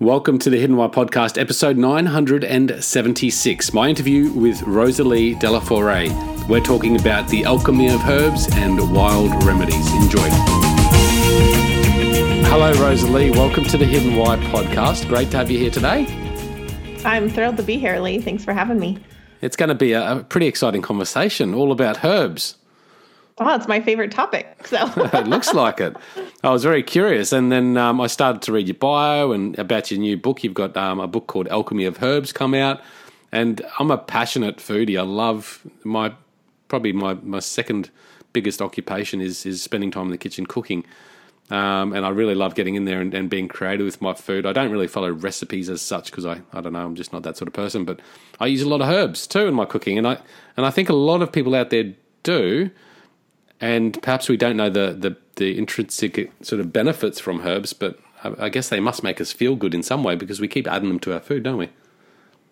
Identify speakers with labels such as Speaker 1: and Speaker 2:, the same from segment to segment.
Speaker 1: Welcome to the Hidden Why podcast, episode 976. My interview with Rosalee de la Forêt. We're talking about the alchemy of herbs and wild remedies. Enjoy. Hello, Rosalee. Welcome to the Hidden Why podcast. Great to have you here today.
Speaker 2: I'm thrilled to be here, Leigh. Thanks for having me.
Speaker 1: It's going to be a pretty exciting conversation all about herbs.
Speaker 2: Oh, it's my favorite topic. So
Speaker 1: it looks like it. I was very curious, and then um, I started to read your bio and about your new book. You've got um, a book called Alchemy of Herbs come out, and I'm a passionate foodie. I love my probably my my second biggest occupation is is spending time in the kitchen cooking. Um, and I really love getting in there and, and, being creative with my food. I don't really follow recipes as such because I, I don't know I'm just not that sort of person. But I use a lot of herbs too in my cooking, and I and I think a lot of people out there do and perhaps we don't know the, the, the intrinsic sort of benefits from herbs, but I, I guess they must make us feel good in some way because we keep adding them to our food, don't we?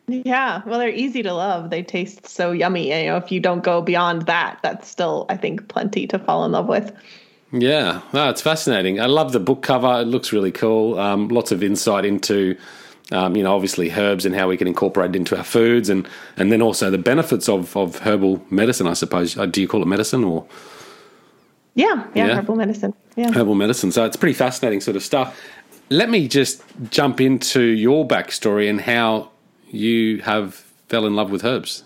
Speaker 2: Yeah, well, they're easy to love. They taste so yummy. You know, if you don't go beyond that, that's still, I think, plenty to fall in love with.
Speaker 1: Yeah, no, it's fascinating. I love the book cover. It looks really cool. Um, lots of insight into, um, you know, obviously herbs and how we can incorporate it into our foods, and and then also the benefits of of herbal medicine. I suppose. Uh, do you call it medicine or?
Speaker 2: Yeah, yeah, yeah, herbal medicine. Yeah.
Speaker 1: Herbal medicine. So it's pretty fascinating sort of stuff. Let me just jump into your backstory and how you have fell in love with herbs.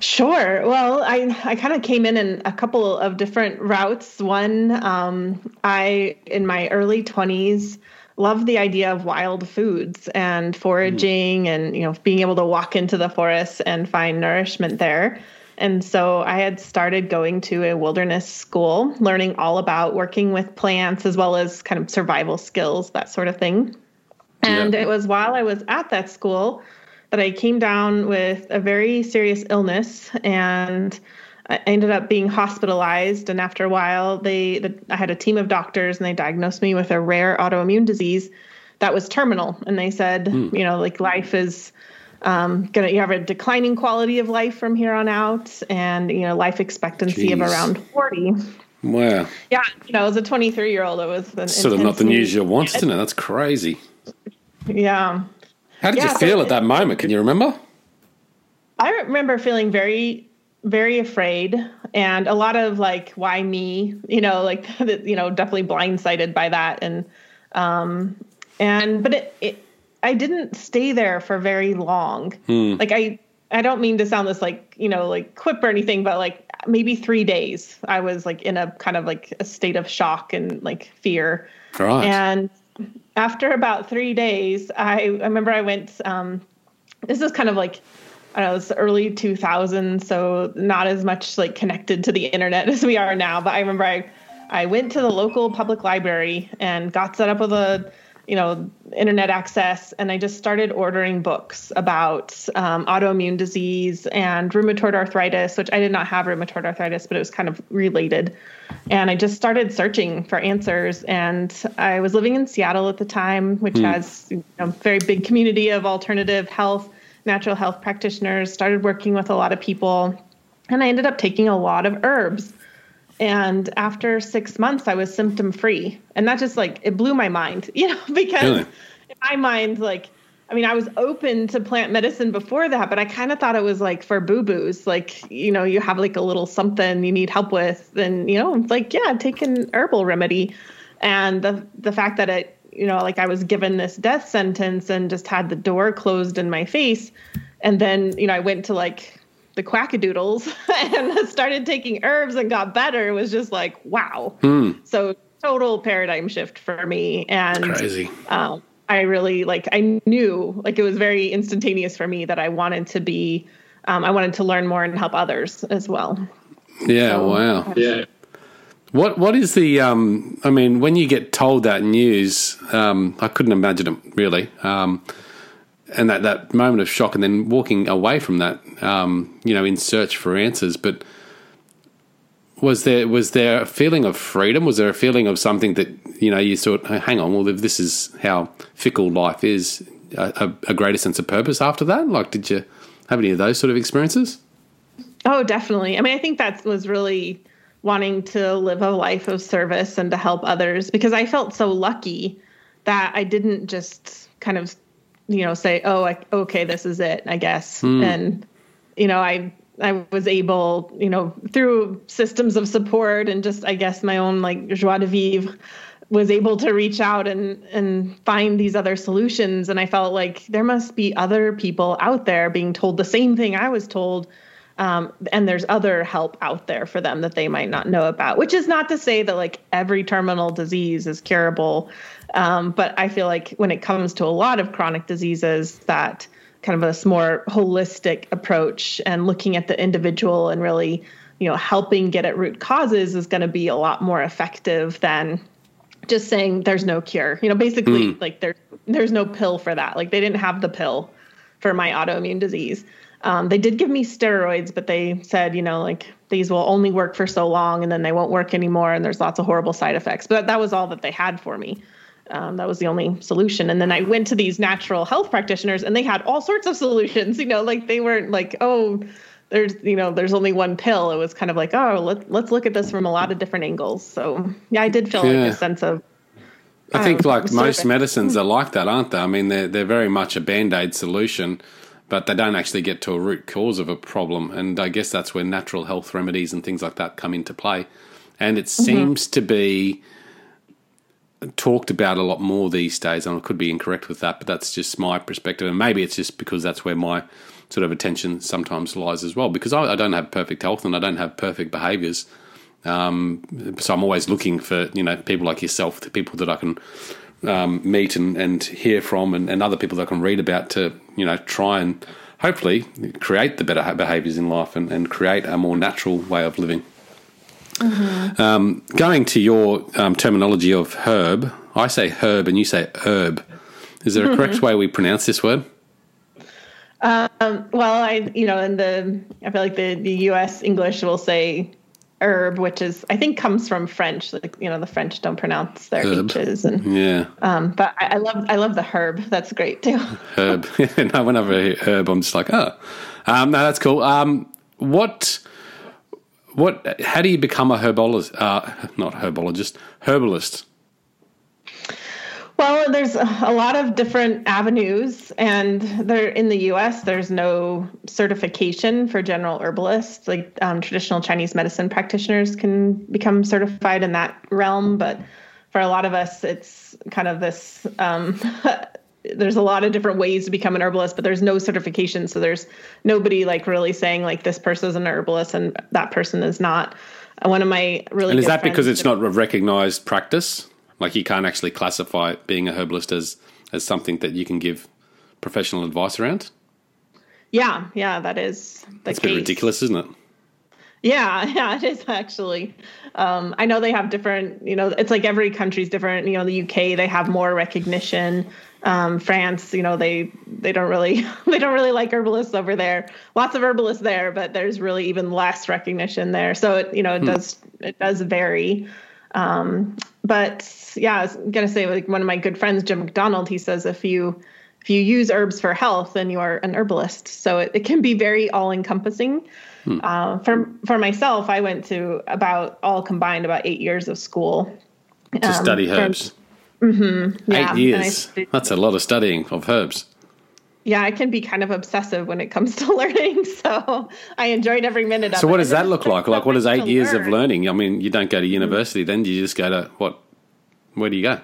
Speaker 2: Sure. Well, I I kind of came in in a couple of different routes. One, um, I in my early twenties loved the idea of wild foods and foraging, mm. and you know being able to walk into the forest and find nourishment there. And so I had started going to a wilderness school, learning all about working with plants as well as kind of survival skills, that sort of thing. And it was while I was at that school that I came down with a very serious illness and I ended up being hospitalized. And after a while, they the, I had a team of doctors and they diagnosed me with a rare autoimmune disease that was terminal. And they said, mm. you know, like life is um, gonna you have a declining quality of life from here on out, and you know life expectancy Jeez. of around forty.
Speaker 1: Wow.
Speaker 2: Yeah, you know, as a 23 year old, it was
Speaker 1: an sort of not the news you want to know. That's crazy.
Speaker 2: Yeah.
Speaker 1: How did yeah, you feel so at that moment? Can you remember?
Speaker 2: I remember feeling very, very afraid and a lot of like, why me? You know, like, you know, definitely blindsided by that. And, um, and, but it, it I didn't stay there for very long. Hmm. Like I I don't mean to sound this like, you know, like quip or anything, but like maybe 3 days I was like in a kind of like a state of shock and like fear.
Speaker 1: Right.
Speaker 2: And after about 3 days, I, I remember I went um this is kind of like I don't know, it's early 2000s, so not as much like connected to the internet as we are now. But I remember I, I went to the local public library and got set up with a you know internet access and i just started ordering books about um, autoimmune disease and rheumatoid arthritis which i did not have rheumatoid arthritis but it was kind of related and i just started searching for answers and i was living in seattle at the time which mm. has a you know, very big community of alternative health natural health practitioners started working with a lot of people and i ended up taking a lot of herbs and after six months, I was symptom free. And that just like, it blew my mind, you know, because really? in my mind, like, I mean, I was open to plant medicine before that, but I kind of thought it was like for boo boos. Like, you know, you have like a little something you need help with, and, you know, like, yeah, take an herbal remedy. And the, the fact that it, you know, like I was given this death sentence and just had the door closed in my face. And then, you know, I went to like the quackadoodles and started taking herbs and got better it was just like wow. Hmm. so total paradigm shift for me and
Speaker 1: crazy. um,
Speaker 2: i really like i knew like it was very instantaneous for me that i wanted to be um, i wanted to learn more and help others as well.
Speaker 1: Yeah so, wow. yeah. What what is the um, I mean when you get told that news um, I couldn't imagine it really. Um, and that, that moment of shock and then walking away from that, um, you know, in search for answers. But was there was there a feeling of freedom? Was there a feeling of something that you know you thought, hang on, well, if this is how fickle life is, a, a greater sense of purpose after that? Like, did you have any of those sort of experiences?
Speaker 2: Oh, definitely. I mean, I think that was really wanting to live a life of service and to help others because I felt so lucky that I didn't just kind of, you know, say, oh, I, okay, this is it, I guess.
Speaker 1: Hmm.
Speaker 2: And, you know, I, I was able, you know, through systems of support and just, I guess, my own like joie de vivre, was able to reach out and and find these other solutions. And I felt like there must be other people out there being told the same thing I was told. Um, and there's other help out there for them that they might not know about which is not to say that like every terminal disease is curable um, but i feel like when it comes to a lot of chronic diseases that kind of a more holistic approach and looking at the individual and really you know helping get at root causes is going to be a lot more effective than just saying there's no cure. You know basically
Speaker 1: Mm.
Speaker 2: like there there's no pill for that. Like they didn't have the pill for my autoimmune disease. Um, they did give me steroids but they said you know like these will only work for so long and then they won't work anymore and there's lots of horrible side effects. But that was all that they had for me um, that was the only solution and then i went to these natural health practitioners and they had all sorts of solutions you know like they weren't like oh there's you know there's only one pill it was kind of like oh let, let's look at this from a lot of different angles so yeah i did feel
Speaker 1: Yeah.
Speaker 2: like a sense of
Speaker 1: I think like most medicines are like that, aren't they? I mean, they're they're very much a band aid solution, but they don't actually get to a root cause of a problem. And I guess that's where natural health remedies and things like that come into play. And it seems to be talked about a lot more these days. And I could be incorrect with that, but that's just my perspective. And maybe it's just because that's where my sort of attention sometimes lies as well. Because I, I don't have perfect health and I don't have perfect behaviors. Um, so I'm always looking for you know people like yourself, the people that I can um, meet and, and hear from, and, and other people that I can read about to you know try and hopefully create the better behaviors in life and, and create a more natural way of living. Um, going to your um, terminology of herb, I say herb and you say herb. Is there a correct way we pronounce this word?
Speaker 2: well i you know in the i feel like the the us english will say herb which is i think comes from french like you know the french don't pronounce their
Speaker 1: Herb.
Speaker 2: h's and
Speaker 1: Yeah,
Speaker 2: um but I, I love i love the herb that's great too
Speaker 1: herb. no, whenever I hear herb, I'm just like, oh, um, no, that's cool. Um, what, what? How do you become a herbologist? Uh, not herbologist, herbalist.
Speaker 2: Well, there's a lot of different avenues, and there in the U.S. there's no certification for general herbalists. Like um, traditional Chinese medicine practitioners can become certified in that realm, but for a lot of us, it's kind of this. Um, there's a lot of different ways to become an herbalist, but there's no certification, so there's nobody like really saying like this person is an herbalist and that person is not. One of my really
Speaker 1: And is that because it's not a recognized practice? Like you can't actually classify being a herbalist as as something that you can give professional advice around?
Speaker 2: Yeah, yeah, that is the
Speaker 1: It's a bit ridiculous, isn't it?
Speaker 2: Yeah, yeah, it is actually. Um, I know they have different, you know, it's like every country's different. You know, the UK they have more recognition. Um, France, you know, they they don't really they don't really like herbalists over there. Lots of herbalists there, but there's really even less recognition there. So it, you know, it does it does vary. Um, but yeah, I was gonna say like one of my good friends, Jim McDonald, he says if you if you use herbs for health, then you are an herbalist. So it, it can be very all encompassing. Uh, for for myself, I went to about all combined about eight years of school
Speaker 1: To
Speaker 2: Um,
Speaker 1: study
Speaker 2: from-
Speaker 1: herbs.
Speaker 2: yeah,
Speaker 1: Eight
Speaker 2: and I
Speaker 1: years—that's a lot of studying of herbs.
Speaker 2: yeah, I can be kind of obsessive when it comes to learning. So I enjoyed every minute of it.
Speaker 1: So what does that look like? Like what is eight years of learning? I mean, you don't go to university then, you just go to what? Where do you go?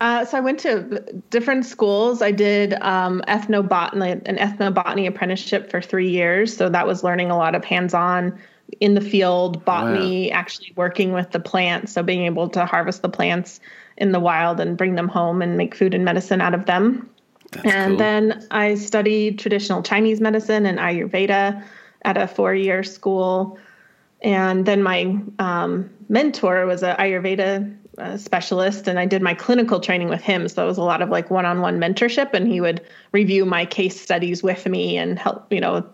Speaker 2: Uh, so I went to different schools. I did um, ethnobotany, an ethnobotany apprenticeship for three years. So that was learning a lot of hands-on in the field botany, actually working with the plants. So being able to harvest the plants in the wild and bring them home and make food and medicine out of them.
Speaker 1: That's
Speaker 2: and
Speaker 1: cool.
Speaker 2: then I studied traditional Chinese medicine and Ayurveda at a four-year school. And then my um, mentor was an Ayurveda uh, specialist, and I did my clinical training with him. So it was a lot of like one-on-one mentorship, and he would review my case studies with me and help, you know,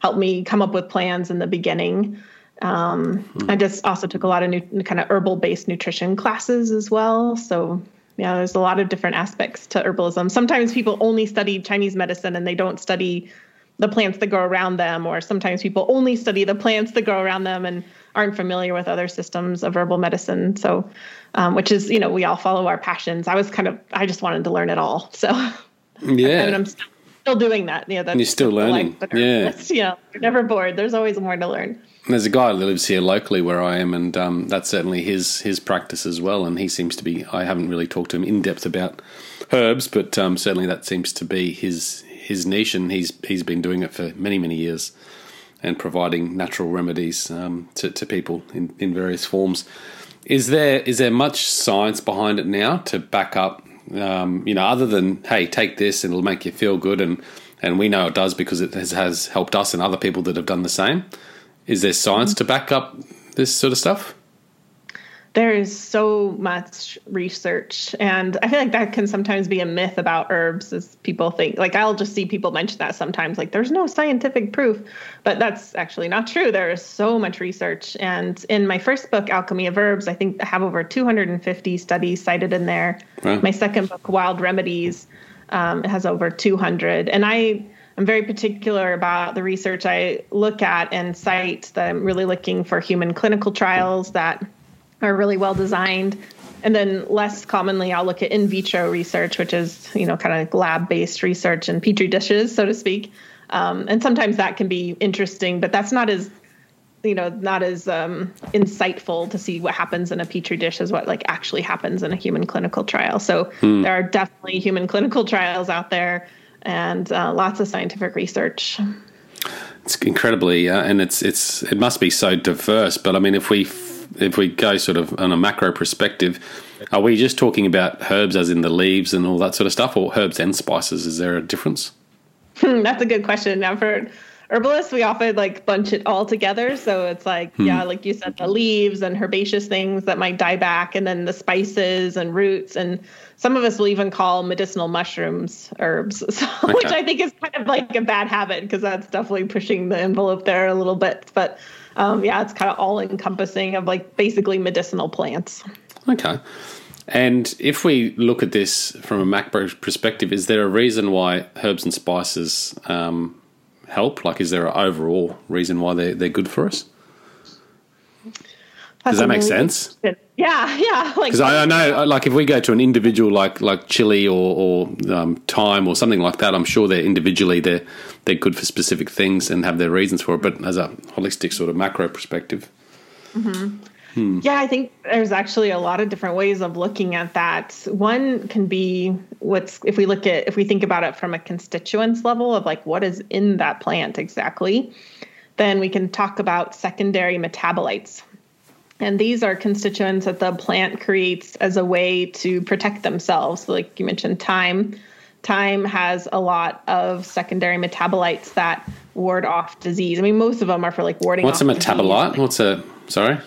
Speaker 2: help me come up with plans in the beginning. Um, I just also took a lot of new kind of herbal-based nutrition classes as well. So yeah, there's a lot of different aspects to herbalism. Sometimes people only study Chinese medicine and they don't study the plants that grow around them, or sometimes people only study the plants that grow around them and aren't familiar with other systems of herbal medicine. So, um, which is, you know, we all follow our passions. I was kind of, I just wanted to learn it all. So,
Speaker 1: yeah.
Speaker 2: I mean, I'm still, doing that. Yeah,
Speaker 1: that's, you're still learning.
Speaker 2: Life,
Speaker 1: yeah.
Speaker 2: Yeah. You're never bored. There's always more to learn.
Speaker 1: There's a guy that lives here locally where I am, and um, that's certainly his his practice as well. And he seems to be. I haven't really talked to him in depth about herbs, but um, certainly that seems to be his his niche, and he's he's been doing it for many many years and providing natural remedies um, to, to people in, in various forms. Is there is there much science behind it now to back up? Um, you know, other than hey, take this and it'll make you feel good, and and we know it does because it has, has helped us and other people that have done the same. Is there science to back up this sort of stuff?
Speaker 2: there is so much research and i feel like that can sometimes be a myth about herbs as people think. Like i'll just see people mention that sometimes like there's no scientific proof. But that's actually not true. There is so much research and in my first book alchemy of herbs i think i have over 250 studies cited in there. Wow. my second book wild remedies um, it has over 200 and i I'm very particular about the research I look at and cite that I'm really looking for human clinical trials that are really well designed. And then less commonly, I'll look at in vitro research, which is you know kind of lab based research in petri dishes, so to speak. Um, and sometimes that can be interesting, but that's not as you know not as um, insightful to see what happens in a petri dish as what like actually happens in a human clinical trial. So hmm. there are definitely human clinical trials out there, and uh, lots of scientific research.
Speaker 1: It's incredibly, uh, and it's it's it must be so diverse. But I mean, if we if we go sort of on a macro perspective, are we just talking about herbs as in the leaves and all that sort of stuff, or herbs and spices? Is there a difference?
Speaker 2: That's a good question. Now, for herbalists, we often like bunch it all together. So it's like, hmm. yeah, like you said, the leaves and herbaceous things that might die back, and then the spices and roots. And some of us will even call medicinal mushrooms herbs, so, okay. which I think is kind of like a bad habit because that's definitely pushing the envelope there a little bit. But um, yeah, it's kind of all encompassing of like basically medicinal plants.
Speaker 1: Okay. And if we look at this from a macro perspective, is there a reason why herbs and spices um, help? Like, is there an overall reason why they're, they're good for us? Does that make sense?
Speaker 2: Yeah, yeah.
Speaker 1: Because I, I, know, like, if we go to an individual like like chili or, or um, thyme or something like that, I'm sure they're individually they're they're good for specific things and have their reasons for it. But as a holistic sort of macro perspective,
Speaker 2: mm-hmm. Hmm. yeah, I think there's actually a lot of different ways of looking at that. One can be what's if we look at if we think about it from a constituents level of like what is in that plant exactly. Then we can talk about secondary metabolites and these are constituents that the plant creates as a way to protect themselves. So like you mentioned, thyme. Thyme has a lot of secondary metabolites that ward off disease. I mean, most of them are for like warding off.
Speaker 1: What's a metabolite? Disease. What's a, sorry?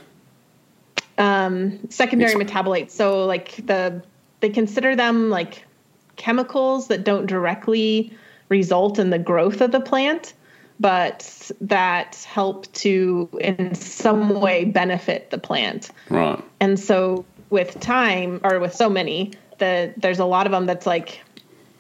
Speaker 2: Um, secondary metabolites. So like the, they consider them like chemicals that don't directly result in the growth of the plant but that help to in some way benefit the plant.
Speaker 1: Right.
Speaker 2: And so with thyme or with so many, the there's a lot of them that's like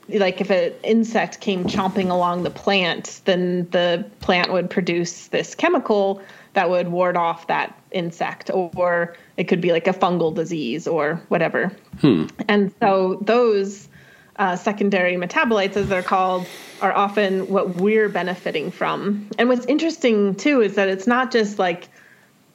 Speaker 2: like if an insect came chomping along the plant, then the plant would produce this chemical that would ward off that insect or it could be like a fungal disease or whatever.
Speaker 1: Hmm.
Speaker 2: And so those uh, secondary metabolites, as they're called, are often what we're benefiting from. And what's interesting too is that it's not just like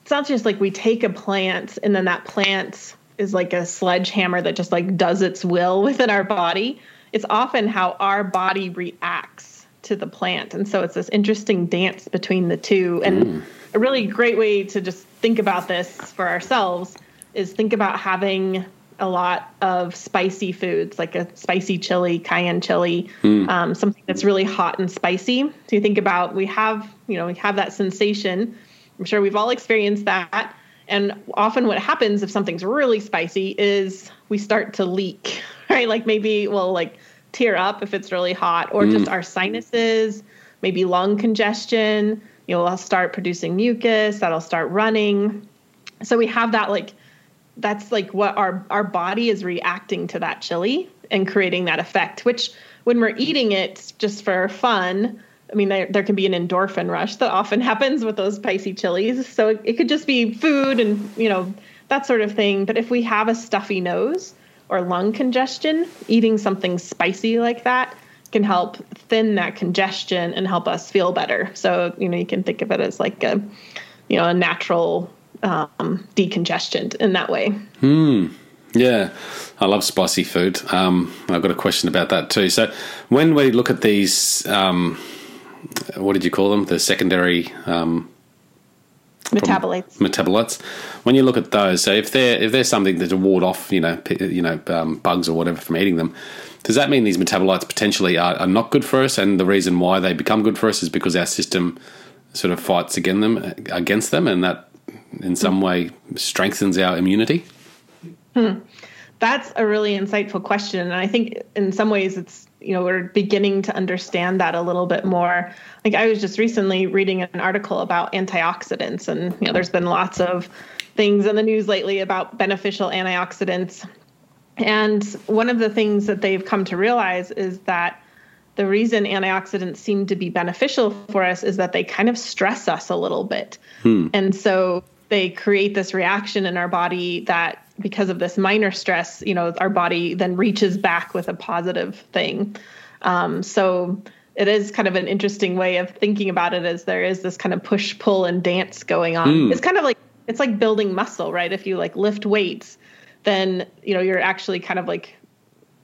Speaker 2: it's not just like we take a plant and then that plant is like a sledgehammer that just like does its will within our body. It's often how our body reacts to the plant. And so it's this interesting dance between the two. And mm. a really great way to just think about this for ourselves is think about having a lot of spicy foods, like a spicy chili, cayenne chili, mm. um, something that's really hot and spicy. So you think about we have, you know, we have that sensation. I'm sure we've all experienced that. And often what happens if something's really spicy is we start to leak, right? Like maybe we'll like tear up if it's really hot, or mm. just our sinuses, maybe lung congestion. You know, we'll start producing mucus, that'll start running. So we have that like that's like what our our body is reacting to that chili and creating that effect which when we're eating it just for fun I mean, there, there can be an endorphin rush that often happens with those spicy chilies. So it, it could just be food and, you know, that sort of thing. But if we have a stuffy nose or lung congestion, eating something spicy like that can help thin that congestion and help us feel better. So, you know, you can think of it as like a, you know, a natural um, decongestant in that way.
Speaker 1: Hmm. Yeah, I love spicy food. Um, I've got a question about that too. So, when we look at these, um, what did you call them? The secondary um,
Speaker 2: metabolites.
Speaker 1: Metabolites. When you look at those, so if they're if there's something to ward off, you know, you know, um, bugs or whatever from eating them, does that mean these metabolites potentially are, are, not good for us? And the reason why they become good for us is because our system sort of fights against them, against them, and that in some way strengthens our immunity.
Speaker 2: Hmm. That's a really insightful question. And I think in some ways it's, you know, we're beginning to understand that a little bit more. Like I was just recently reading an article about antioxidants, and, you know, there's been lots of things in the news lately about beneficial antioxidants. And one of the things that they've come to realize is that the reason antioxidants seem to be beneficial for us is that they kind of stress us a little bit. Hmm. And so they create this reaction in our body that because of this minor stress, you know, our body then reaches back with a positive thing. Um, so it is kind of an interesting way of thinking about it as there is this kind of push, pull, and dance going on. Mm. It's kind of like it's like building muscle, right? If you like lift weights, then you know you're actually kind of like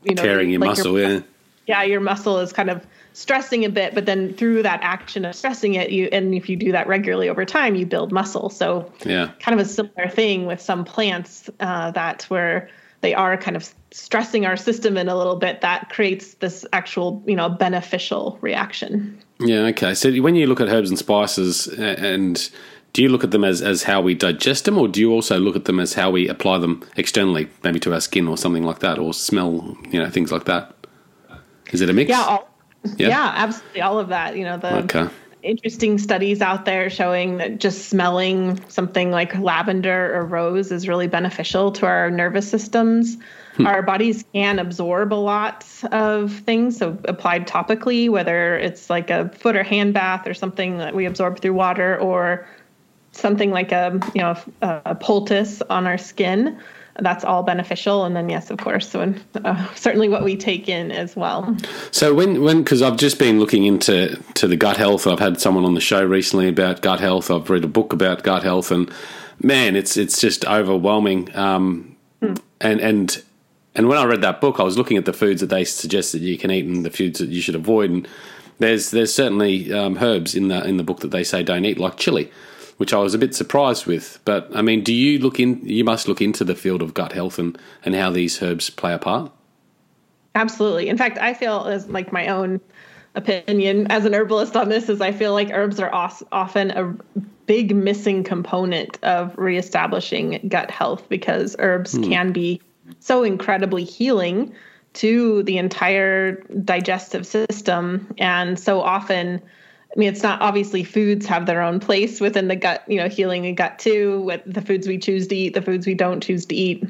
Speaker 1: you know tearing your like muscle, your, yeah.
Speaker 2: Yeah, your muscle is kind of stressing a bit, but then through that action of stressing it, you and if you do that regularly over time, you build muscle. So
Speaker 1: yeah,
Speaker 2: kind of a similar thing with some plants uh, that where they are kind of stressing our system in a little bit that creates this actual you know beneficial reaction.
Speaker 1: Yeah. Okay. So when you look at herbs and spices and do you look at them as, as how we digest them, or do you also look at them as how we apply them externally, maybe to our skin or something like that, or smell, you know, things like that? Is it a mix?
Speaker 2: Yeah, all, yeah. yeah, absolutely. All of that. You know, the okay. interesting studies out there showing that just smelling something like lavender or rose is really beneficial to our nervous systems. Hmm. Our bodies can absorb a lot of things, so applied topically, whether it's like a foot or hand bath or something that we absorb through water, or something like a you know a poultice on our skin that's all beneficial. And then, yes, of course, so uh, certainly what we take in as well.
Speaker 1: So when when because I've just been looking into to the gut health. I've had someone on the show recently about gut health. I've read a book about gut health, and man, it's it's just overwhelming. Um, hmm. And and and when I read that book, I was looking at the foods that they suggested you can eat and the foods that you should avoid. And there's there's certainly um, herbs in the in the book that they say don't eat, like chili which I was a bit surprised with. But I mean, do you look in? You must look into the field of gut health and and how these herbs play a part.
Speaker 2: Absolutely. In fact, I feel as like my own opinion as an herbalist on this is I feel like herbs are often a big missing component of reestablishing gut health because herbs hmm. can be so incredibly healing to the entire digestive system and so often I mean, it's not obviously foods have their own place within the gut, you know, healing the gut too, with the foods we choose to eat, the foods we don't choose to eat.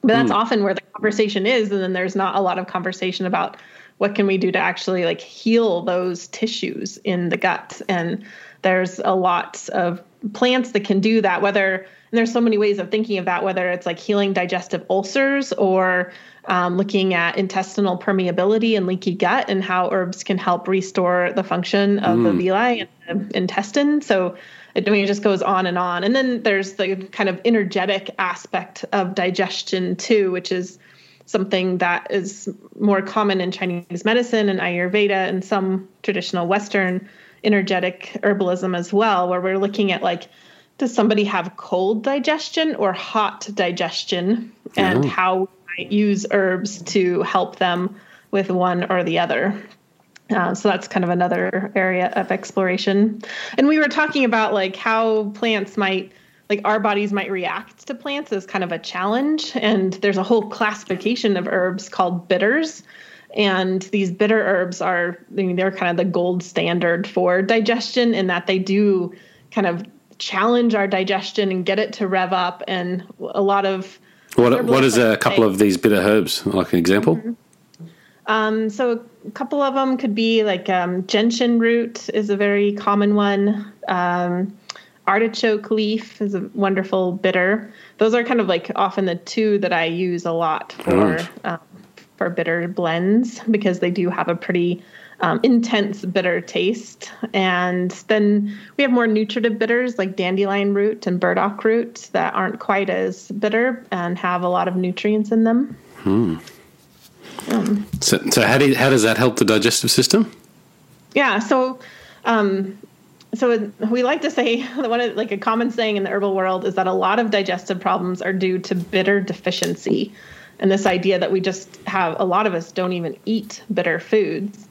Speaker 2: But that's mm. often where the conversation is. And then there's not a lot of conversation about what can we do to actually like heal those tissues in the gut. And there's a lot of plants that can do that, whether, and there's so many ways of thinking of that, whether it's like healing digestive ulcers or um, looking at intestinal permeability and leaky gut and how herbs can help restore the function of mm. the villi and the intestine. So it, I mean, it just goes on and on. And then there's the kind of energetic aspect of digestion too, which is something that is more common in Chinese medicine and Ayurveda and some traditional Western energetic herbalism as well, where we're looking at like, does somebody have cold digestion or hot digestion and oh. how use herbs to help them with one or the other. Uh, so that's kind of another area of exploration. And we were talking about like how plants might, like our bodies might react to plants as kind of a challenge. And there's a whole classification of herbs called bitters. And these bitter herbs are, I mean, they're kind of the gold standard for digestion in that they do kind of challenge our digestion and get it to rev up. And a lot of
Speaker 1: what what is a couple of these bitter herbs? Like an example? Mm-hmm.
Speaker 2: Um, so a couple of them could be like um, gentian root is a very common one. Um, artichoke leaf is a wonderful bitter. Those are kind of like often the two that I use a lot for um, for bitter blends because they do have a pretty um, intense bitter taste. And then we have more nutritive bitters like dandelion root and burdock root that aren't quite as bitter and have a lot of nutrients in them.
Speaker 1: Hmm. Um, so, so how do you, how does that help the digestive system?
Speaker 2: Yeah, so um, so we like to say that one of like a common saying in the herbal world is that a lot of digestive problems are due to bitter deficiency and this idea that we just have a lot of us don't even eat bitter foods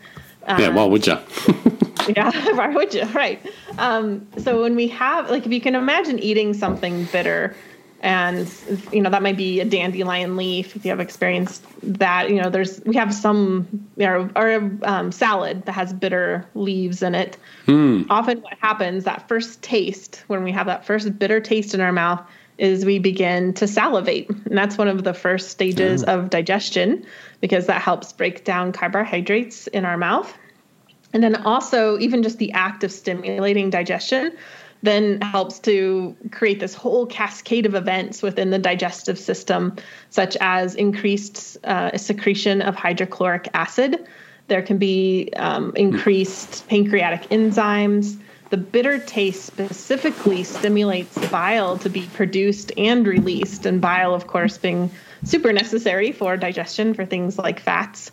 Speaker 1: um, yeah why would you
Speaker 2: yeah why would you right. Um, so when we have like if you can imagine eating something bitter and you know that might be a dandelion leaf if you have experienced that you know there's we have some you know, or um, salad that has bitter leaves in it. Hmm. often what happens that first taste when we have that first bitter taste in our mouth is we begin to salivate and that's one of the first stages mm. of digestion because that helps break down carbohydrates in our mouth and then also even just the act of stimulating digestion then helps to create this whole cascade of events within the digestive system, such as increased uh, secretion of hydrochloric acid. There can be um, increased pancreatic enzymes. The bitter taste specifically stimulates bile to be produced and released, and bile, of course, being super necessary for digestion for things like fats.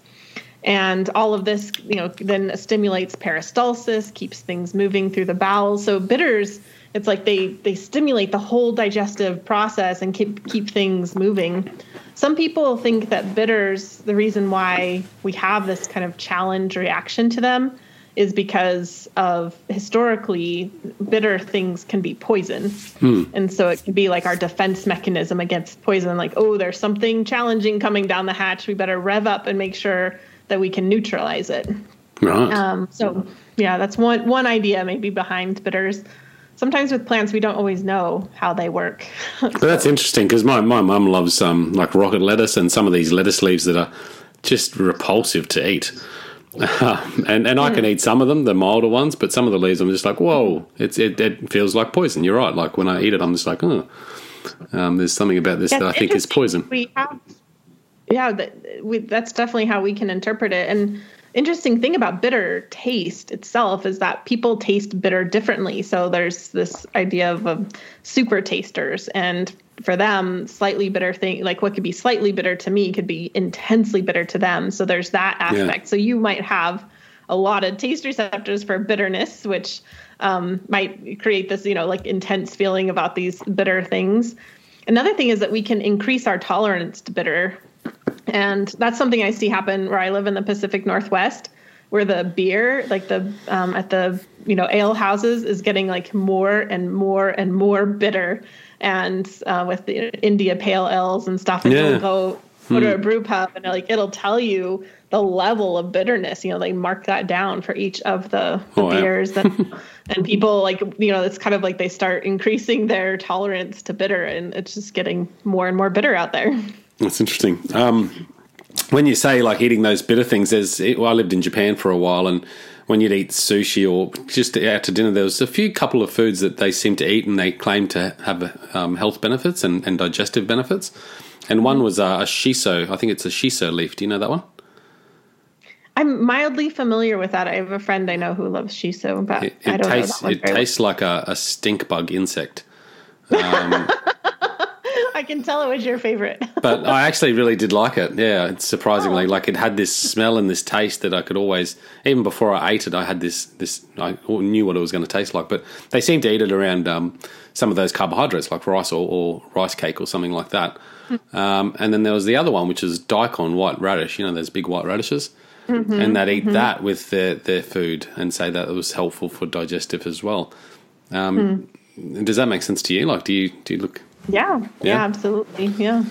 Speaker 2: And all of this, you know, then stimulates peristalsis, keeps things moving through the bowels. So bitters, it's like they they stimulate the whole digestive process and keep keep things moving. Some people think that bitters, the reason why we have this kind of challenge reaction to them is because of historically bitter things can be poison. Hmm. And so it can be like our defense mechanism against poison like oh there's something challenging coming down the hatch we better rev up and make sure that we can neutralize it.
Speaker 1: Right.
Speaker 2: Um, so yeah, that's one one idea maybe behind bitters. Sometimes with plants, we don't always know how they work.
Speaker 1: so. that's interesting because my my mum loves um like rocket lettuce and some of these lettuce leaves that are just repulsive to eat. And and I can eat some of them, the milder ones, but some of the leaves I'm just like, whoa, it's it, it feels like poison. You're right. Like when I eat it, I'm just like, oh, um, there's something about this that I think is poison.
Speaker 2: We have yeah, that, we, that's definitely how we can interpret it. And interesting thing about bitter taste itself is that people taste bitter differently. So there's this idea of um, super tasters, and for them, slightly bitter thing, like what could be slightly bitter to me, could be intensely bitter to them. So there's that aspect. Yeah. So you might have a lot of taste receptors for bitterness, which um, might create this, you know, like intense feeling about these bitter things. Another thing is that we can increase our tolerance to bitter and that's something I see happen where I live in the Pacific Northwest, where the beer, like the um, at the you know ale houses, is getting like more and more and more bitter. And uh, with the India Pale Ales and stuff, and yeah. you'll go go to a hmm. brew pub and like it'll tell you the level of bitterness. You know, they mark that down for each of the, the oh, beers, yeah. and and people like you know it's kind of like they start increasing their tolerance to bitter, and it's just getting more and more bitter out there.
Speaker 1: That's interesting. Um, when you say like eating those bitter things, there's well, I lived in Japan for a while, and when you'd eat sushi or just out to dinner, there was a few couple of foods that they seem to eat and they claim to have um, health benefits and, and, digestive benefits. And one was uh, a shiso. I think it's a shiso leaf. Do you know that one?
Speaker 2: I'm mildly familiar with that. I have a friend I know who loves shiso, but it, it I don't
Speaker 1: tastes,
Speaker 2: know.
Speaker 1: It tastes well. like a, a stink bug insect. Um,
Speaker 2: I can tell it was your favorite.
Speaker 1: but I actually really did like it. Yeah, surprisingly, oh. like it had this smell and this taste that I could always, even before I ate it, I had this this I knew what it was going to taste like. But they seem to eat it around um, some of those carbohydrates, like rice or, or, rice cake or something like that. Hmm. Um, and then there was the other one, which is daikon white radish. You know, those big white radishes. Mm-hmm, and they'd eat mm-hmm. that with their, their food and say that it was helpful for digestive as well. Um, mm. Does that make sense to you? Like, do you do you look
Speaker 2: yeah, yeah, yeah absolutely. Yeah.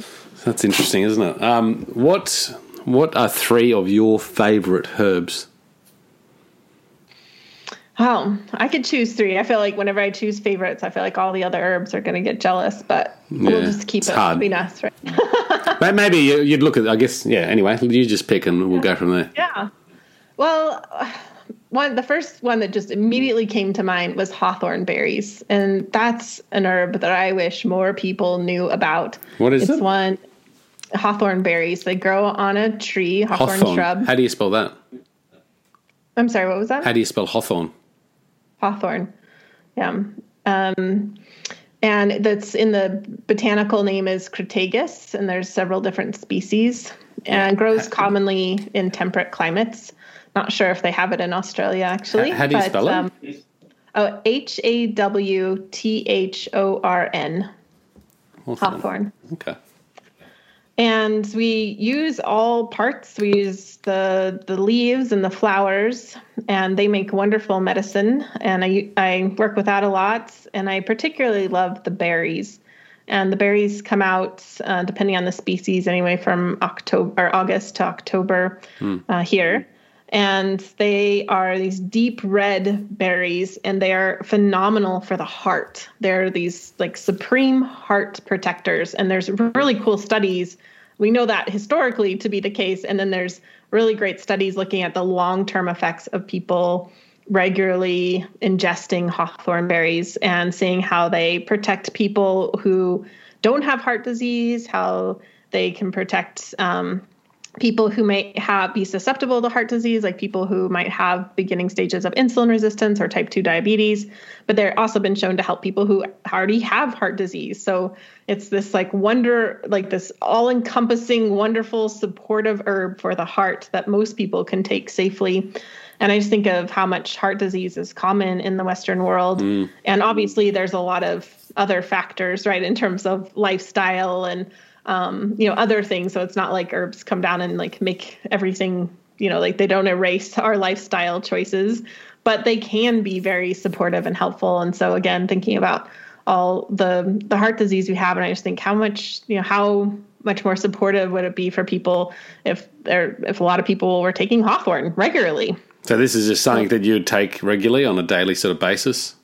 Speaker 1: That's interesting, isn't it? Um, what What are three of your favorite herbs?
Speaker 2: Oh, I could choose three. I feel like whenever I choose favorites, I feel like all the other herbs are going to get jealous, but yeah, we'll just keep it hard. between us, right?
Speaker 1: But maybe you- you'd look at. I guess. Yeah. Anyway, you just pick and we'll go from there.
Speaker 2: Yeah. Well, one the first one that just immediately came to mind was hawthorn berries, and that's an herb that I wish more people knew about.
Speaker 1: What is
Speaker 2: it's
Speaker 1: it?
Speaker 2: one hawthorn berries. They grow on a tree, hawthorn,
Speaker 1: Hawthorn.
Speaker 2: shrub.
Speaker 1: How do you spell that?
Speaker 2: I'm sorry, what was that?
Speaker 1: How do you spell hawthorn?
Speaker 2: Hawthorn. Yeah. Um, and that's in the botanical name is Crataegus, and there's several different species. And grows commonly in temperate climates. Not sure if they have it in Australia actually.
Speaker 1: How- how do you spell it?
Speaker 2: it? oh, H A W T H O R N. Hawthorn.
Speaker 1: Okay.
Speaker 2: And we use all parts. We use the the leaves and the flowers, and they make wonderful medicine. And I I work with that a lot, and I particularly love the berries. And the berries come out uh, depending on the species, anyway, from October or August to October uh, here. And they are these deep red berries, and they are phenomenal for the heart. They're these like supreme heart protectors, and there's really cool studies. We know that historically to be the case, and then there's really great studies looking at the long-term effects of people regularly ingesting hawthorn berries and seeing how they protect people who don't have heart disease, how they can protect um, people who may have be susceptible to heart disease, like people who might have beginning stages of insulin resistance or type 2 diabetes. But they're also been shown to help people who already have heart disease. So it's this like wonder, like this all encompassing, wonderful, supportive herb for the heart that most people can take safely. And I just think of how much heart disease is common in the Western world. Mm. And obviously, there's a lot of other factors, right, in terms of lifestyle and um, you know, other things. So it's not like herbs come down and like make everything, you know, like they don't erase our lifestyle choices, but they can be very supportive and helpful. And so again, thinking about all the the heart disease we have, and I just think how much, you know, how much more supportive would it be for people if there if a lot of people were taking hawthorn regularly.
Speaker 1: So this is just something that you'd take regularly on a daily sort of basis.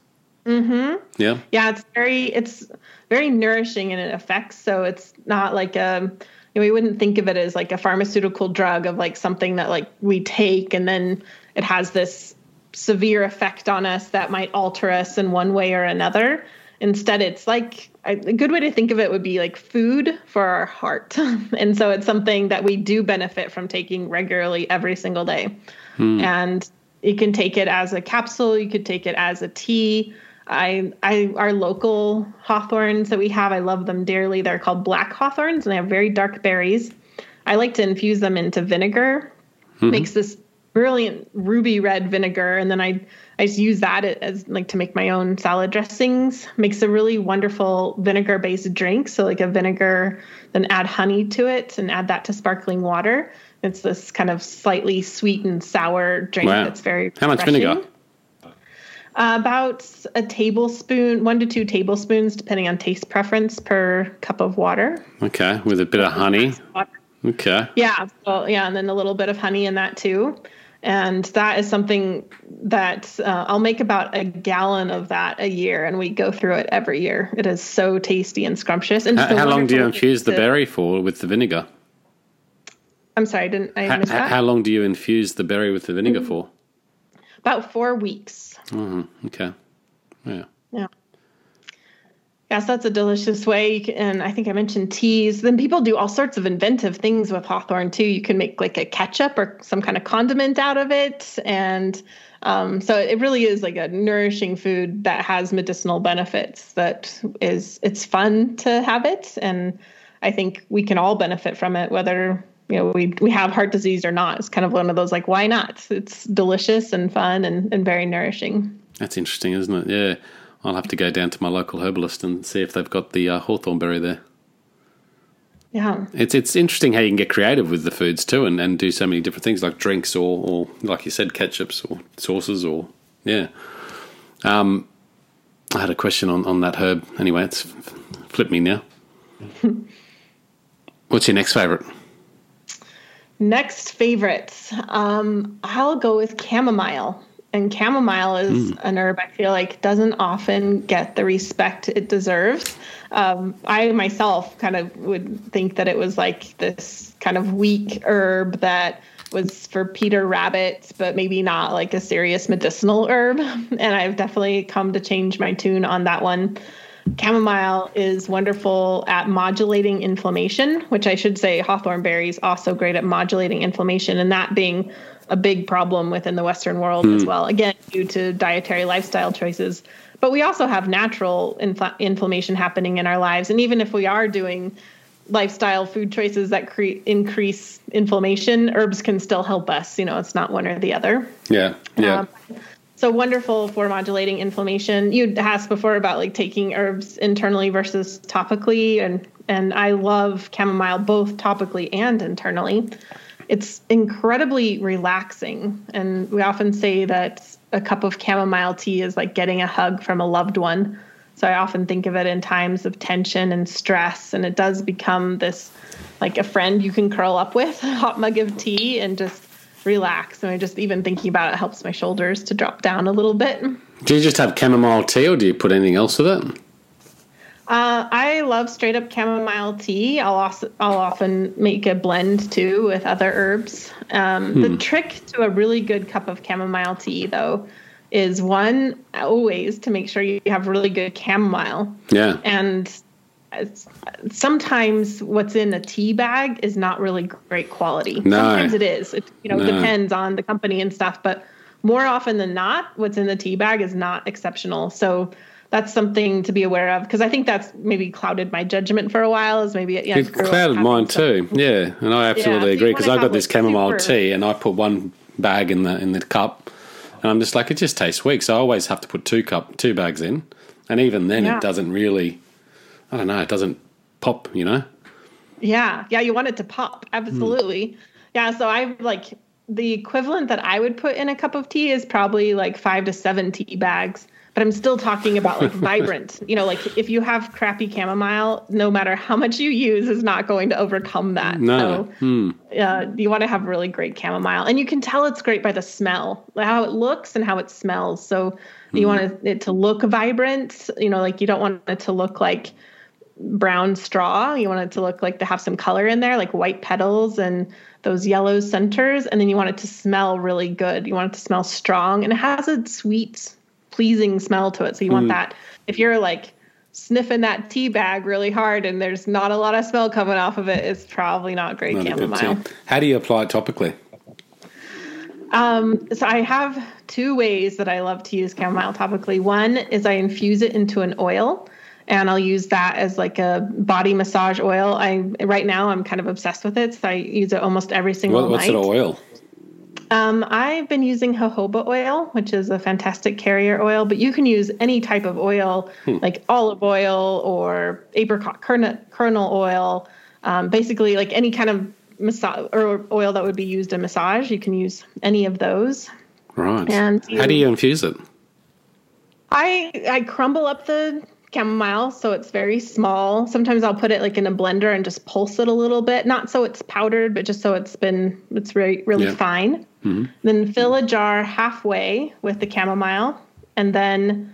Speaker 1: Mm-hmm. Yeah.
Speaker 2: Yeah, it's very it's very nourishing in its effects. So it's not like a you know, we wouldn't think of it as like a pharmaceutical drug of like something that like we take and then it has this severe effect on us that might alter us in one way or another. Instead, it's like a a good way to think of it would be like food for our heart. and so it's something that we do benefit from taking regularly every single day. Hmm. And you can take it as a capsule, you could take it as a tea. I, I, our local hawthorns that we have, I love them dearly. They're called black hawthorns, and they have very dark berries. I like to infuse them into vinegar. Mm-hmm. Makes this brilliant ruby red vinegar, and then I, I just use that as like to make my own salad dressings. Makes a really wonderful vinegar-based drink. So like a vinegar, then add honey to it, and add that to sparkling water. It's this kind of slightly sweet and sour drink
Speaker 1: Wow.
Speaker 2: that's very
Speaker 1: How much
Speaker 2: refreshing.
Speaker 1: vinegar?
Speaker 2: Uh, about a tablespoon, one to two tablespoons, depending on taste preference, per cup of water.
Speaker 1: Okay, with a bit of honey. Okay.
Speaker 2: Yeah, so yeah, and then a little bit of honey in that too. And that is something that uh, I'll make about a gallon of that a year, and we go through it every year. It is so tasty and scrumptious. And
Speaker 1: How, how long do you infuse the berry for with the vinegar?
Speaker 2: I'm sorry, I didn't I
Speaker 1: How, how long do you infuse the berry with the vinegar
Speaker 2: Mm-hmm.
Speaker 1: for?
Speaker 2: about four weeks.
Speaker 1: Okay. Yeah.
Speaker 2: Yeah. Yes, that's a delicious way. And I think I mentioned teas. Then people do all sorts of inventive things with hawthorn too. You can make like a ketchup or some kind of condiment out of it. And um, so it really is like a nourishing food that has medicinal benefits that is, it's fun to have it. And I think we can all benefit from it, whether you know we we have heart disease or not. It's kind of one of those like why not? It's delicious and fun and, and very nourishing.
Speaker 1: That's interesting, isn't it? Yeah. I'll have to go down to my local herbalist and see if they've got the uh, hawthorn berry there.
Speaker 2: Yeah.
Speaker 1: It's it's interesting how you can get creative with the foods too, and, and do so many different things like drinks or, or like you said, ketchups or sauces or yeah. Um, I had a question on, on that herb. Anyway, it's flipped me now. What's your next favorite?
Speaker 2: Next favorites. um, I'll go with chamomile. And chamomile is mm. an herb I feel like doesn't often get the respect it deserves. Um, I myself kind of would think that it was like this kind of weak herb that was for Peter rabbits, but maybe not like a serious medicinal herb. And I've definitely come to change my tune on that one. Chamomile is wonderful at modulating inflammation, which I should say hawthorn berry is also great at modulating inflammation, and that being a big problem within the Western world mm. as hmm. well, again, due to dietary lifestyle choices. But we also have natural infl- inflammation happening in our lives. And even if we are doing lifestyle food choices that create increase inflammation, herbs can still help us. You know, it's not one or the other.
Speaker 1: Yeah. Yeah. Um,
Speaker 2: so wonderful for modulating inflammation. You asked before about like taking herbs internally versus topically, and and I love chamomile both topically and internally. It's incredibly relaxing, and we often say that a cup of chamomile tea is like getting a hug from a loved one. So I often think of it in times of tension and stress, and it does become this like a friend you can curl up with, a hot mug of tea, and just relax. And I just even thinking about it helps my shoulders to drop down a little bit.
Speaker 1: Do you just have chamomile tea, or do you put anything else with it?
Speaker 2: Uh, I love straight up chamomile tea. I'll also I'll often make a blend too with other herbs. Um, hmm. The trick to a really good cup of chamomile tea, though, is one always to make sure you have really good chamomile.
Speaker 1: Yeah.
Speaker 2: And sometimes what's in a tea bag is not really great quality.
Speaker 1: No.
Speaker 2: Sometimes it is. It you know no. depends on the company and stuff, but more often than not, what's in the tea bag is not exceptional. So that's something to be aware of because I think that's maybe clouded my judgment for a while. Is maybe
Speaker 1: yeah, it clouded mine too. Yeah, and I absolutely yeah, agree because I got this chamomile super... tea and I put one bag in the in the cup, and I'm just like it just tastes weak. So I always have to put two cup two bags in, and even then yeah. it doesn't really I don't know, it doesn't pop, you know?
Speaker 2: Yeah. Yeah. You want it to pop. Absolutely. Mm. Yeah. So I like the equivalent that I would put in a cup of tea is probably like five to seven tea bags. But I'm still talking about like vibrant. You know, like if you have crappy chamomile, no matter how much you use, is not going to overcome that.
Speaker 1: No. So
Speaker 2: hmm. uh, you want to have really great chamomile, and you can tell it's great by the smell, how it looks and how it smells. So you hmm. want it to look vibrant. You know, like you don't want it to look like brown straw. You want it to look like to have some color in there, like white petals and those yellow centers. And then you want it to smell really good. You want it to smell strong and it has a sweet, pleasing smell to it. So you mm. want that. If you're like sniffing that tea bag really hard and there's not a lot of smell coming off of it, it's probably not great not chamomile.
Speaker 1: How do you apply it topically?
Speaker 2: Um, so I have two ways that I love to use chamomile topically. One is I infuse it into an oil and I'll use that as like a body massage oil. I right now I'm kind of obsessed with it, so I use it almost every single
Speaker 1: what, what's
Speaker 2: night.
Speaker 1: What's an oil?
Speaker 2: Um, I've been using jojoba oil, which is a fantastic carrier oil, but you can use any type of oil, hmm. like olive oil or apricot kernel oil. Um, basically, like any kind of massage or oil that would be used in massage, you can use any of those.
Speaker 1: Right. And you, how do you infuse it?
Speaker 2: I I crumble up the chamomile, so it's very small. Sometimes I'll put it like in a blender and just pulse it a little bit, not so it's powdered, but just so it's been it's really really yeah. fine. Mm-hmm. Then fill a jar halfway with the chamomile, and then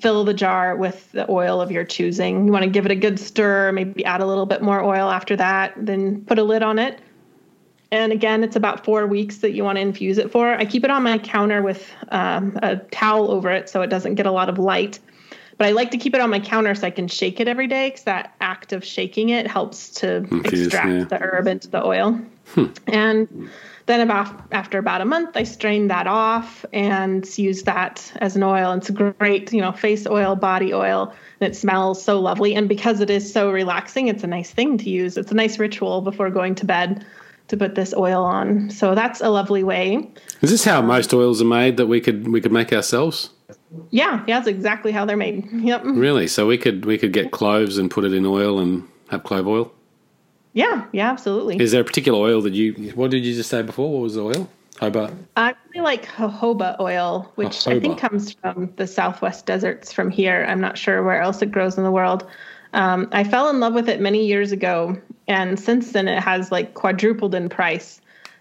Speaker 2: fill the jar with the oil of your choosing. You want to give it a good stir, maybe add a little bit more oil after that, then put a lid on it. And again, it's about four weeks that you want to infuse it for. I keep it on my counter with um, a towel over it so it doesn't get a lot of light. But I like to keep it on my counter so I can shake it every day because that act of shaking it helps to Infuse, extract yeah. the herb into the oil. Hmm. And then about after about a month, I strain that off and use that as an oil. It's a great, you know, face oil, body oil, and it smells so lovely. And because it is so relaxing, it's a nice thing to use. It's a nice ritual before going to bed to put this oil on. So that's a lovely way.
Speaker 1: Is this how most oils are made that we could we could make ourselves?
Speaker 2: Yeah, yeah, that's exactly how they're made. Yep.
Speaker 1: Really? So we could we could get cloves and put it in oil and have clove oil.
Speaker 2: Yeah, yeah, absolutely.
Speaker 1: Is there a particular oil that you? What did you just say before? What was the oil? Jojoba.
Speaker 2: I really like jojoba oil, which jojoba. I think comes from the southwest deserts from here. I'm not sure where else it grows in the world. Um, I fell in love with it many years ago, and since then it has like quadrupled in price.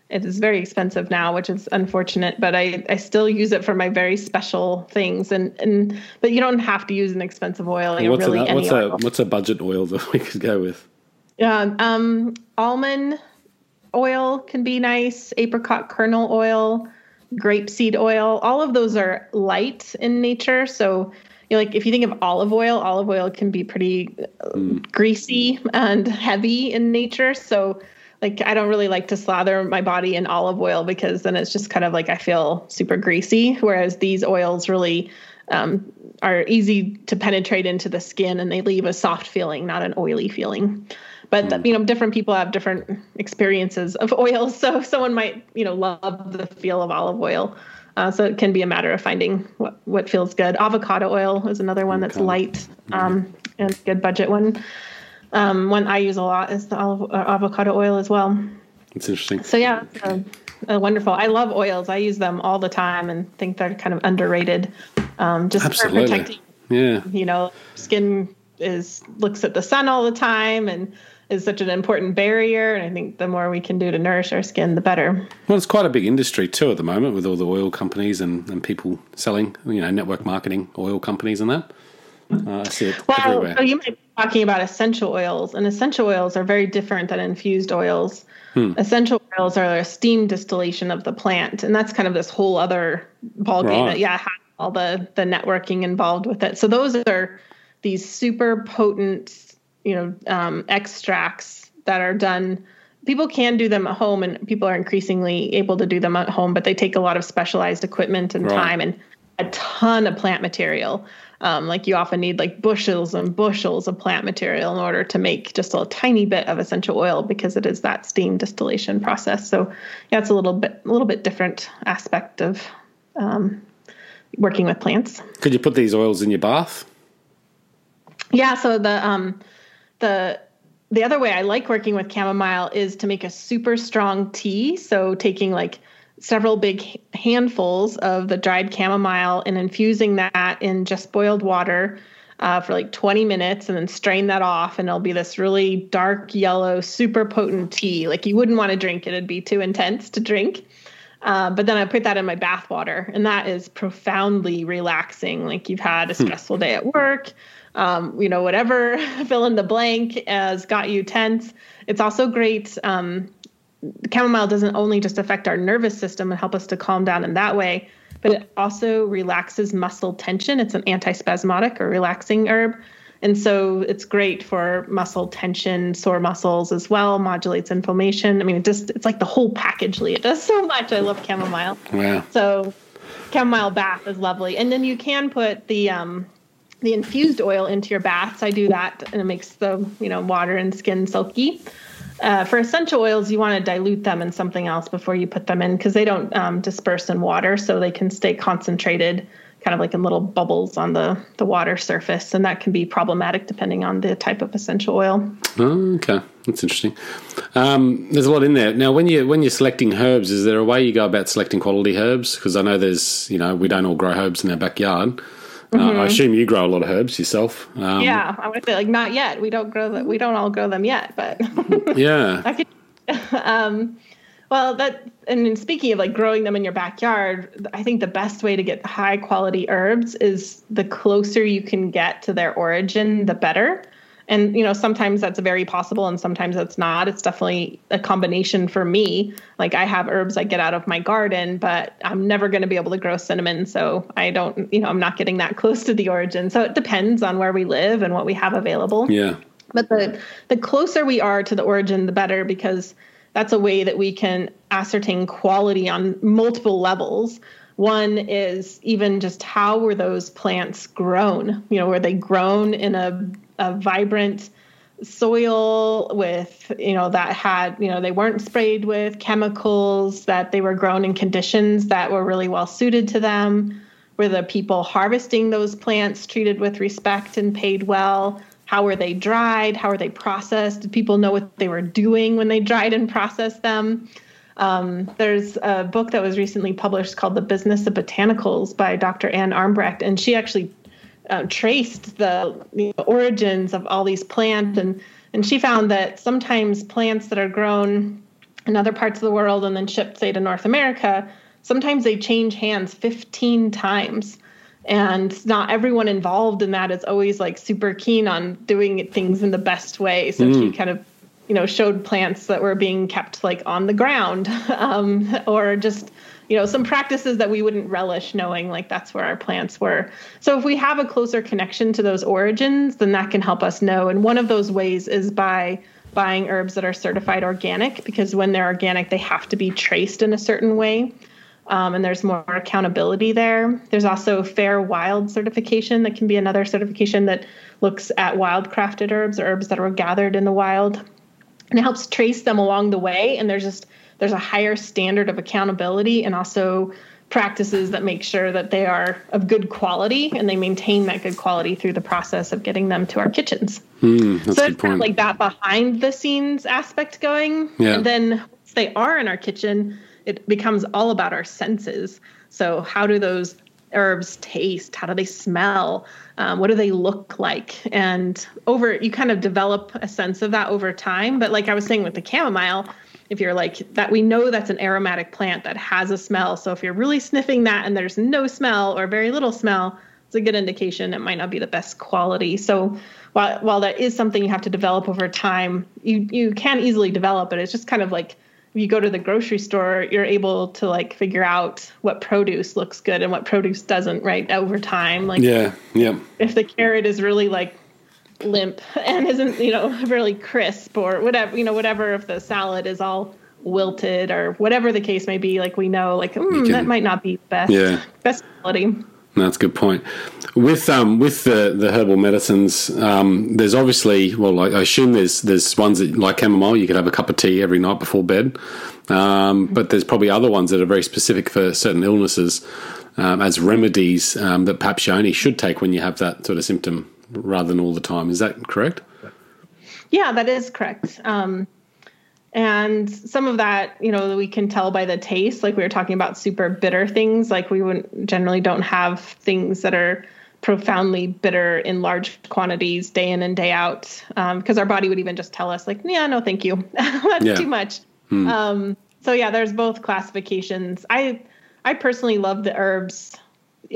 Speaker 2: It is very expensive now, which is unfortunate, but I, I still use it for my very special things. And, and but you don't have to use an expensive oil.
Speaker 1: What's,
Speaker 2: really
Speaker 1: a, what's
Speaker 2: oil.
Speaker 1: a what's a budget oil that we could go with?
Speaker 2: Yeah, um, almond oil can be nice. Apricot kernel oil, grapeseed oil. All of those are light in nature, so you know, like if you think of olive oil, olive oil can be pretty mm. greasy and heavy in nature. So like I don't really like to slather my body in olive oil because then it's just kind of like I feel super greasy. Whereas these oils really um, are easy to penetrate into the skin and they leave a soft feeling, not an oily feeling. But mm. you know, different people have different experiences of oils. So someone might you know love the feel of olive oil. Uh, so it can be a matter of finding what, what feels good. Avocado oil is another one that's light um, and good budget one. Um, one I use a lot is the olive, uh, avocado oil as well.
Speaker 1: It's interesting.
Speaker 2: So yeah, uh, uh, wonderful. I love oils. I use them all the time and think they're kind of underrated. Um, just Absolutely. for protecting.
Speaker 1: Yeah.
Speaker 2: You know, skin is looks at the sun all the time and is such an important barrier. And I think the more we can do to nourish our skin, the better.
Speaker 1: Well, it's quite a big industry too at the moment with all the oil companies and, and people selling, you know, network marketing oil companies and that. Uh, I see it well, everywhere.
Speaker 2: So you might be talking about essential oils, and essential oils are very different than infused oils. Hmm. Essential oils are a steam distillation of the plant, and that's kind of this whole other ballgame. Right. Yeah, all the the networking involved with it. So those are these super potent, you know, um, extracts that are done. People can do them at home, and people are increasingly able to do them at home, but they take a lot of specialized equipment and right. time and a ton of plant material. Um, like you often need like bushels and bushels of plant material in order to make just a tiny bit of essential oil because it is that steam distillation process. So yeah, it's a little bit a little bit different aspect of um, working with plants.
Speaker 1: Could you put these oils in your bath?
Speaker 2: Yeah. So the um, the the other way I like working with chamomile is to make a super strong tea. So taking like several big handfuls of the dried chamomile and infusing that in just boiled water uh, for like 20 minutes and then strain that off and it'll be this really dark yellow super potent tea like you wouldn't want to drink it it'd be too intense to drink uh, but then I put that in my bath water, and that is profoundly relaxing. Like you've had a hmm. stressful day at work, um, you know, whatever fill in the blank has got you tense. It's also great um, chamomile doesn't only just affect our nervous system and help us to calm down in that way, but it also relaxes muscle tension. It's an antispasmodic or relaxing herb. And so it's great for muscle tension, sore muscles as well, modulates inflammation. I mean, it just it's like the whole package, Leigh. It does so much. I love chamomile.
Speaker 1: Yeah.
Speaker 2: So chamomile bath is lovely. And then you can put the um the infused oil into your baths. I do that and it makes the, you know, water and skin silky. Uh, for essential oils, you want to dilute them in something else before you put them in because they don't um, disperse in water, so they can stay concentrated, kind of like in little bubbles on the the water surface, and that can be problematic depending on the type of essential oil.
Speaker 1: Okay, that's interesting. Um, there's a lot in there. Now, when you when you're selecting herbs, is there a way you go about selecting quality herbs? Because I know there's you know we don't all grow herbs in our backyard. Mm-hmm. Uh, I assume you grow a lot of herbs yourself.
Speaker 2: Um, yeah, I would say like not yet. We don't grow that. We don't all grow them yet, but
Speaker 1: yeah.
Speaker 2: Could, um, well, that and speaking of like growing them in your backyard, I think the best way to get high quality herbs is the closer you can get to their origin, the better and you know sometimes that's very possible and sometimes that's not. It's definitely a combination for me. Like i have herbs i get out of my garden but i'm never going to be able to grow cinnamon so i don't you know i'm not getting that close to the origin. So it depends on where we live and what we have available.
Speaker 1: Yeah.
Speaker 2: But the the closer we are to the origin the better because that's a way that we can ascertain quality on multiple levels. One is even just how were those plants grown? You know, were they grown in a a vibrant soil with you know that had you know they weren't sprayed with chemicals that they were grown in conditions that were really well suited to them. Were the people harvesting those plants treated with respect and paid well? How were they dried? How were they processed? Did people know what they were doing when they dried and processed them? Um, there's a book that was recently published called the business of botanicals by dr ann armbrecht and she actually uh, traced the, the origins of all these plants and and she found that sometimes plants that are grown in other parts of the world and then shipped, say, to North America, sometimes they change hands 15 times. And not everyone involved in that is always like super keen on doing things in the best way. So mm. she kind of, you know, showed plants that were being kept like on the ground um, or just you know some practices that we wouldn't relish knowing like that's where our plants were. So if we have a closer connection to those origins then that can help us know. And one of those ways is by buying herbs that are certified organic because when they're organic they have to be traced in a certain way. Um, and there's more accountability there. There's also FairWild certification that can be another certification that looks at wild crafted herbs or herbs that were gathered in the wild. And it helps trace them along the way and there's just there's a higher standard of accountability and also practices that make sure that they are of good quality and they maintain that good quality through the process of getting them to our kitchens.
Speaker 1: Mm,
Speaker 2: so it's kind of like that behind the scenes aspect going.
Speaker 1: Yeah.
Speaker 2: And then once they are in our kitchen, it becomes all about our senses. So how do those herbs taste? How do they smell? Um, what do they look like? And over, you kind of develop a sense of that over time. But like I was saying with the chamomile, if you're like that we know that's an aromatic plant that has a smell. So if you're really sniffing that and there's no smell or very little smell it's a good indication it might not be the best quality. So while while that is something you have to develop over time you you can easily develop it it's just kind of like if you go to the grocery store you're able to like figure out what produce looks good and what produce doesn't right over time. Like
Speaker 1: yeah yeah.
Speaker 2: if the carrot is really like limp and isn't you know really crisp or whatever you know whatever if the salad is all wilted or whatever the case may be like we know like mm, can, that might not be best
Speaker 1: yeah.
Speaker 2: best quality.
Speaker 1: That's a good point. With um, with the, the herbal medicines, um, there's obviously well, I assume there's there's ones that like chamomile, you could have a cup of tea every night before bed, um, but there's probably other ones that are very specific for certain illnesses um, as remedies um, that perhaps you only should take when you have that sort of symptom rather than all the time. Is that correct?
Speaker 2: Yeah, that is correct. Um, and some of that, you know, we can tell by the taste. Like we were talking about super bitter things. Like we would generally don't have things that are profoundly bitter in large quantities day in and day out um, because our body would even just tell us like yeah no thank you that's yeah. too much hmm. um, so yeah there's both classifications i i personally love the herbs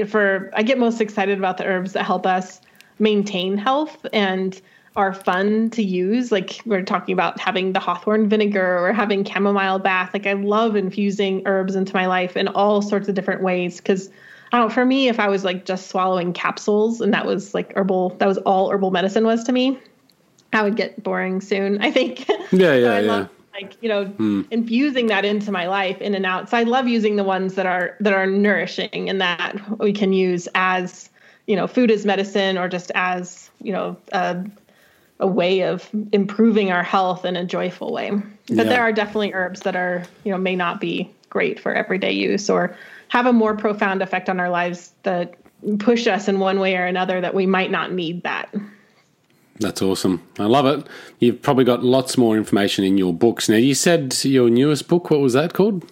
Speaker 2: for i get most excited about the herbs that help us maintain health and are fun to use. Like we're talking about having the hawthorn vinegar or having chamomile bath. Like I love infusing herbs into my life in all sorts of different ways because I don't know, for me, if I was like just swallowing capsules and that was like herbal, that was all herbal medicine was to me, I would get boring soon, I think.
Speaker 1: Yeah, yeah, so yeah. Love,
Speaker 2: like, you know, mm. infusing that into my life in and out. So I love using the ones that are that are nourishing and that we can use as you know food as medicine or just as you know a, a way of improving our health in a joyful way but yeah. there are definitely herbs that are you know may not be great for everyday use or have a more profound effect on our lives that push us in one way or another that we might not need that
Speaker 1: that's awesome. I love it. You've probably got lots more information in your books. Now, you said your newest book, what was that called?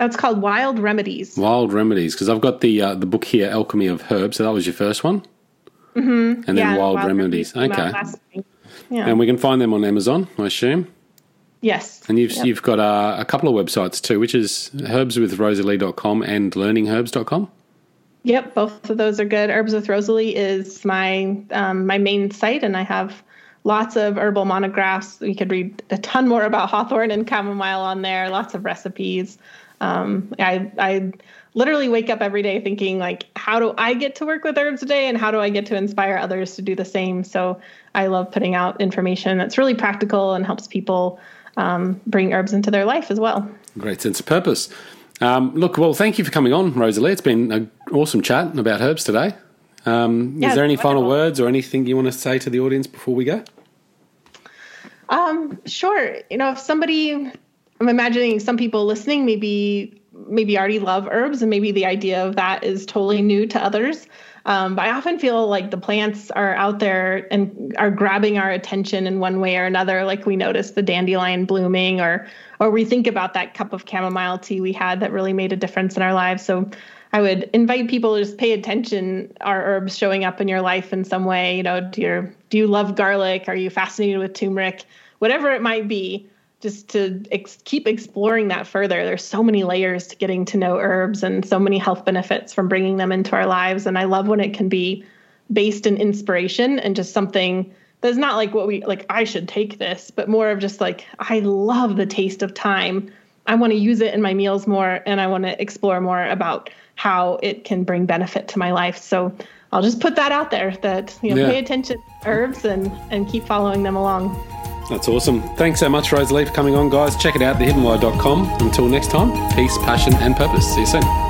Speaker 2: That's called Wild Remedies.
Speaker 1: Wild Remedies, because I've got the uh, the book here, Alchemy of Herbs. So that was your first one.
Speaker 2: Mm-hmm.
Speaker 1: And then yeah, Wild, Wild, Remedies. Remedies okay. Yeah. And we can find them on Amazon, I assume.
Speaker 2: Yes.
Speaker 1: And you've yep. you've got uh, a couple of websites too, which is herbswithrosalee.com and learningherbs.com.
Speaker 2: Yep, both of those are good. Herbs with Rosalee is my um, my main site, and I have lots of herbal monographs. You could read a ton more about hawthorn and chamomile on there. Lots of recipes. Um, I I literally wake up every day thinking like, how do I get to work with herbs today, and how do I get to inspire others to do the same? So I love putting out information that's really practical and helps people um, bring herbs into their life as well.
Speaker 1: Great sense of purpose. Um, look, well, thank you for coming on, Rosalee. It's been an awesome chat about herbs today. Um, yeah, is there any wonderful. final words or anything you want to say to the audience before we go?
Speaker 2: Um, sure. You know, if somebody I'm imagining some people listening maybe maybe already love herbs and maybe the idea of that is totally new to others. Um, but I often feel like the plants are out there and are grabbing our attention in one way or another. Like we notice the dandelion blooming, or or we think about that cup of chamomile tea we had that really made a difference in our lives. So I would invite people to just pay attention. Are herbs showing up in your life in some way? You know, do you do you love garlic? Are you fascinated with turmeric? Whatever it might be, just to ex- keep exploring that further. There's so many layers to getting to know herbs and so many health benefits from bringing them into our lives. And I love when it can be based in inspiration and just something that's not like what we like, I should take this, but more of just like, I love the taste of thyme. I want to use it in my meals more and I want to explore more about how it can bring benefit to my life. So I'll just put that out there that you know, yeah. pay attention to herbs and and keep following them along.
Speaker 1: That's awesome. Thanks so much, Rose Rosalee, for coming on, guys. Check it out, thehiddenwhy.com. Until next time, peace, passion, and purpose. See you soon.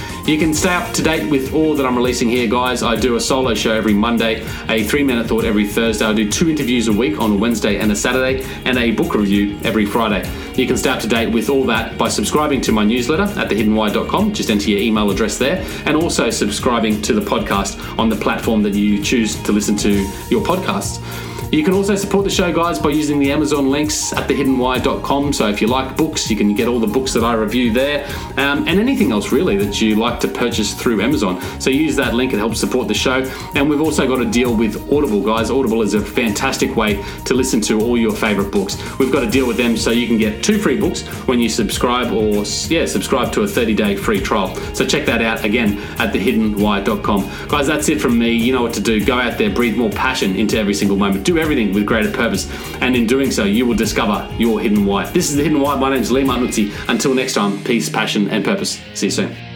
Speaker 1: You can stay up to date with all that I'm releasing here, guys. I do a solo show every Monday, a three minute thought every Thursday. I do two interviews a week on a Wednesday and a Saturday, and a book review every Friday. You can stay up to date with all that by subscribing to my newsletter at thehiddenwhy.com. Just enter your email address there, and also subscribing to the podcast on the platform that you choose to listen to your podcasts. You can also support the show, guys, by using the Amazon links at thehiddenwhy.com. So if you like books, you can get all the books that I review there um, and anything else really that you like to purchase through Amazon. So use that link, it helps support the show. And we've also got a deal with Audible, guys. Audible is a fantastic way to listen to all your favorite books. We've got a deal with them so you can get two free books when you subscribe or, yeah, subscribe to a 30 day free trial. So check that out again at thehiddenwhy.com. Guys, that's it from me. You know what to do. Go out there, breathe more passion into every single moment. Do everything with greater purpose. And in doing so, you will discover your hidden why. This is The Hidden Why. My name is Leigh Martinuzzi. Until next time, peace, passion, and purpose. See you soon.